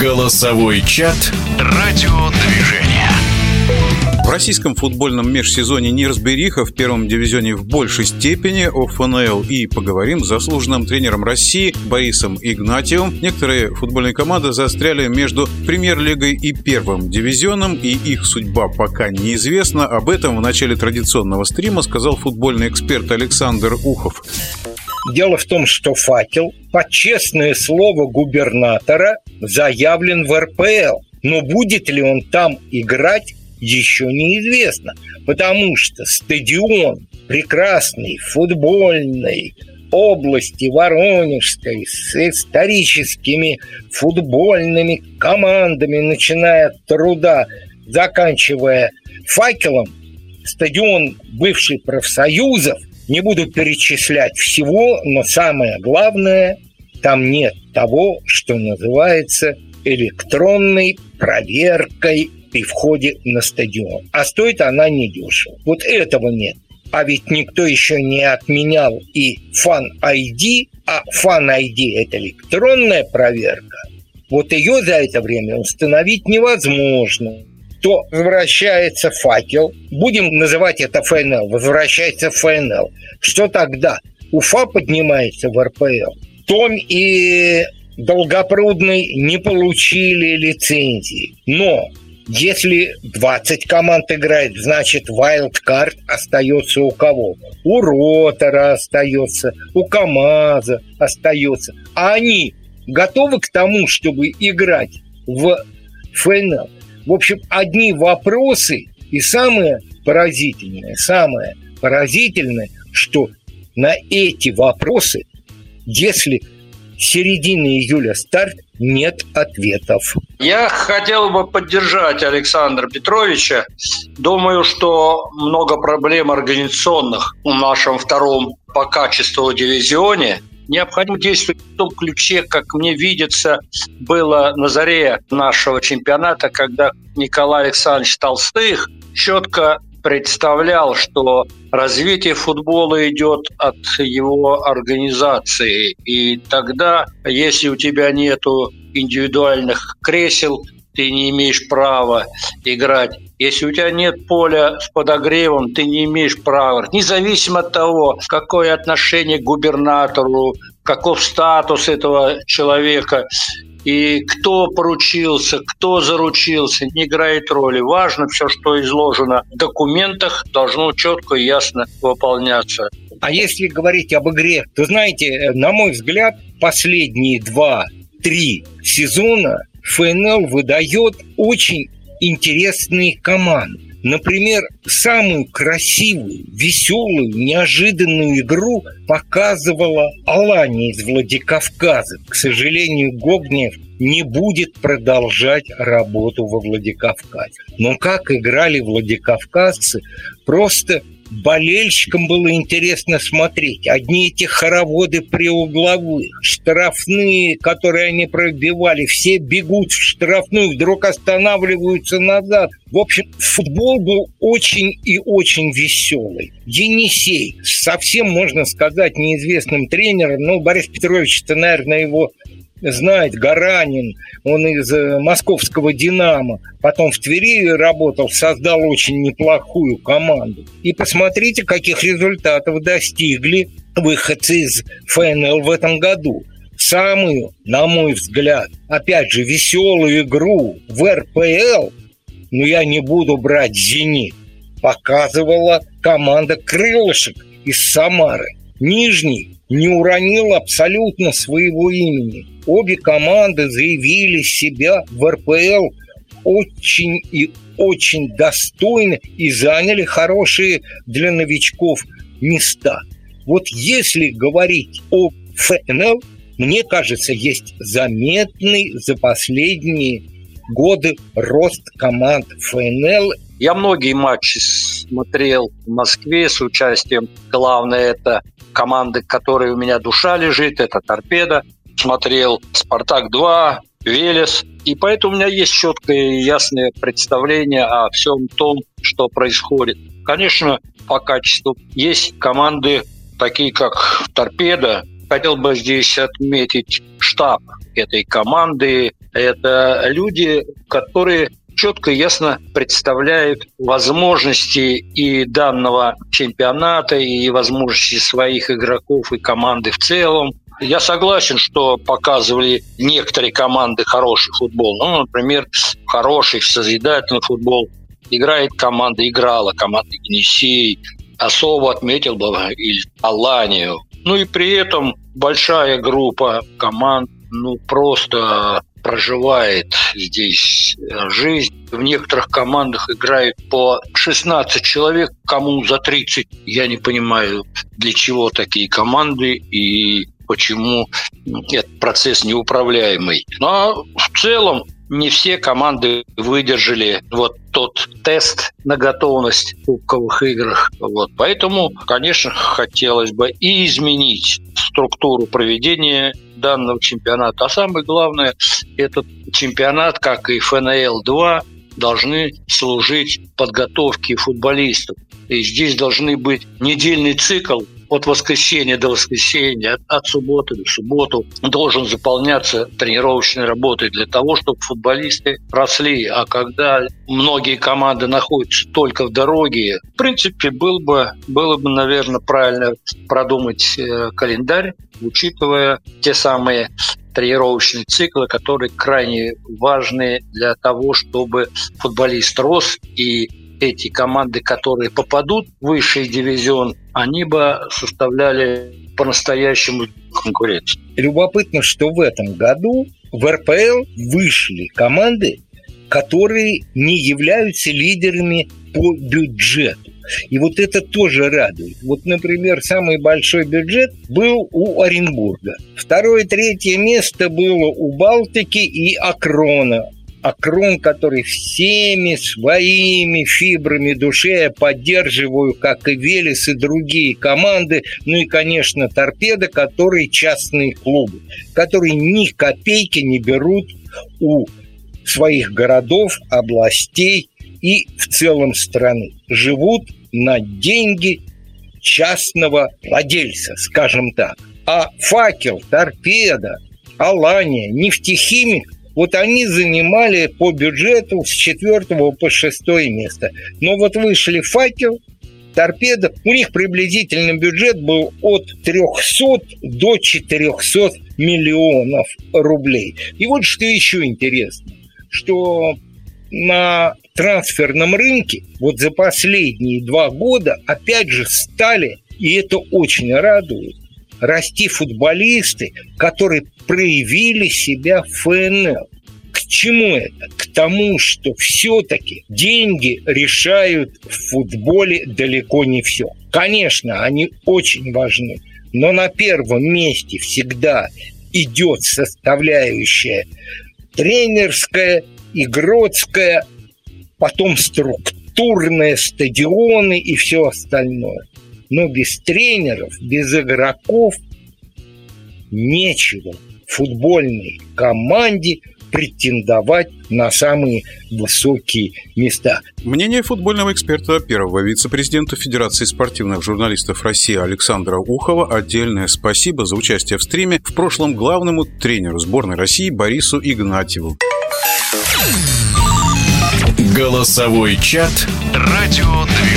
Голосовой чат «Радиодвижение». В российском футбольном межсезоне неразбериха в первом дивизионе в большей степени о ФНЛ и поговорим с заслуженным тренером России Борисом Игнатьевым. Некоторые футбольные команды застряли между премьер-лигой и первым дивизионом, и их судьба пока неизвестна. Об этом в начале традиционного стрима сказал футбольный эксперт Александр Ухов. Дело в том, что факел, по честное слово губернатора, заявлен в РПЛ. Но будет ли он там играть, еще неизвестно, потому что стадион прекрасный, футбольный, области Воронежской с историческими футбольными командами, начиная от труда, заканчивая факелом, стадион бывший профсоюзов, не буду перечислять всего, но самое главное, там нет того, что называется электронной проверкой при входе на стадион. А стоит она недешево. Вот этого нет. А ведь никто еще не отменял и Fan ID, а Fan ID – это электронная проверка. Вот ее за это время установить невозможно. То возвращается факел, будем называть это ФНЛ, возвращается ФНЛ. Что тогда? Уфа поднимается в РПЛ. Том и Долгопрудный не получили лицензии. Но если 20 команд играет, значит, вайлдкарт остается у кого? У Ротора остается, у КамАЗа остается. А они готовы к тому, чтобы играть в ФНЛ? В общем, одни вопросы и самое поразительное, самое поразительное, что на эти вопросы, если середины июля старт, нет ответов. Я хотел бы поддержать Александра Петровича. Думаю, что много проблем организационных в нашем втором по качеству дивизионе. Необходимо действовать в том ключе, как мне видится, было на заре нашего чемпионата, когда Николай Александрович Толстых четко представлял, что развитие футбола идет от его организации. И тогда, если у тебя нету индивидуальных кресел, ты не имеешь права играть. Если у тебя нет поля с подогревом, ты не имеешь права. Независимо от того, какое отношение к губернатору, каков статус этого человека, и кто поручился, кто заручился, не играет роли. Важно все, что изложено в документах, должно четко и ясно выполняться. А если говорить об игре, то знаете, на мой взгляд, последние два-три сезона ФНЛ выдает очень интересные команды. Например, самую красивую, веселую, неожиданную игру показывала Алания из Владикавказа. К сожалению, Гогнев не будет продолжать работу во Владикавказе. Но как играли владикавказцы, просто болельщикам было интересно смотреть. Одни эти хороводы при угловых, штрафные, которые они пробивали, все бегут в штрафную, вдруг останавливаются назад. В общем, футбол был очень и очень веселый. Енисей, совсем, можно сказать, неизвестным тренером, но Борис Петрович-то, наверное, его знает Гаранин, он из э, московского «Динамо», потом в Твери работал, создал очень неплохую команду. И посмотрите, каких результатов достигли выходцы из ФНЛ в этом году. Самую, на мой взгляд, опять же, веселую игру в РПЛ, но я не буду брать «Зенит», показывала команда «Крылышек» из Самары. Нижний не уронил абсолютно своего имени. Обе команды заявили себя в РПЛ очень и очень достойно и заняли хорошие для новичков места. Вот если говорить о ФНЛ, мне кажется, есть заметный за последние годы рост команд ФНЛ. Я многие матчи смотрел в Москве с участием. Главное, это команды, которые у меня душа лежит, это «Торпеда». Смотрел «Спартак-2», Велес. И поэтому у меня есть четкое и ясное представление о всем том, что происходит. Конечно, по качеству есть команды, такие как «Торпеда». Хотел бы здесь отметить, штаб этой команды. Это люди, которые четко и ясно представляют возможности и данного чемпионата, и возможности своих игроков и команды в целом. Я согласен, что показывали некоторые команды хороший футбол. Ну, например, хороший созидательный футбол играет команда, играла команда Енисей. Особо отметил бы и Аланию. Ну и при этом большая группа команд ну, просто проживает здесь э, жизнь. В некоторых командах играет по 16 человек, кому за 30. Я не понимаю, для чего такие команды и почему этот процесс неуправляемый. Но в целом не все команды выдержали вот тот тест на готовность в кубковых играх. Вот. Поэтому, конечно, хотелось бы и изменить структуру проведения данного чемпионата. А самое главное, этот чемпионат, как и ФНЛ-2, должны служить подготовке футболистов. И здесь должны быть недельный цикл от воскресенья до воскресенья, от, от субботы до субботу должен заполняться тренировочной работой для того, чтобы футболисты росли. А когда многие команды находятся только в дороге, в принципе, было бы, было бы наверное, правильно продумать э, календарь, учитывая те самые тренировочные циклы, которые крайне важны для того, чтобы футболист рос и эти команды, которые попадут в высший дивизион, они бы составляли по-настоящему конкуренцию. Любопытно, что в этом году в РПЛ вышли команды, которые не являются лидерами по бюджету. И вот это тоже радует. Вот, например, самый большой бюджет был у Оренбурга. Второе, третье место было у Балтики и Акрона. Акрон, который всеми своими фибрами души я поддерживаю, как и Велес и другие команды, ну и, конечно, Торпеда, которые частные клубы, которые ни копейки не берут у своих городов, областей и в целом страны. Живут на деньги частного владельца, скажем так. А факел, торпеда, Алания, нефтехимик вот они занимали по бюджету с 4 по 6 место. Но вот вышли факел, торпеда, у них приблизительный бюджет был от 300 до 400 миллионов рублей. И вот что еще интересно, что на трансферном рынке вот за последние два года опять же стали, и это очень радует, расти футболисты, которые проявили себя в ФНЛ. К чему это? К тому, что все-таки деньги решают в футболе далеко не все. Конечно, они очень важны, но на первом месте всегда идет составляющая тренерская, игротская, потом структурные стадионы и все остальное. Но без тренеров, без игроков нечего футбольной команде претендовать на самые высокие места. Мнение футбольного эксперта, первого вице-президента Федерации спортивных журналистов России Александра Ухова отдельное спасибо за участие в стриме в прошлом главному тренеру сборной России Борису Игнатьеву. Голосовой чат «Радио 2».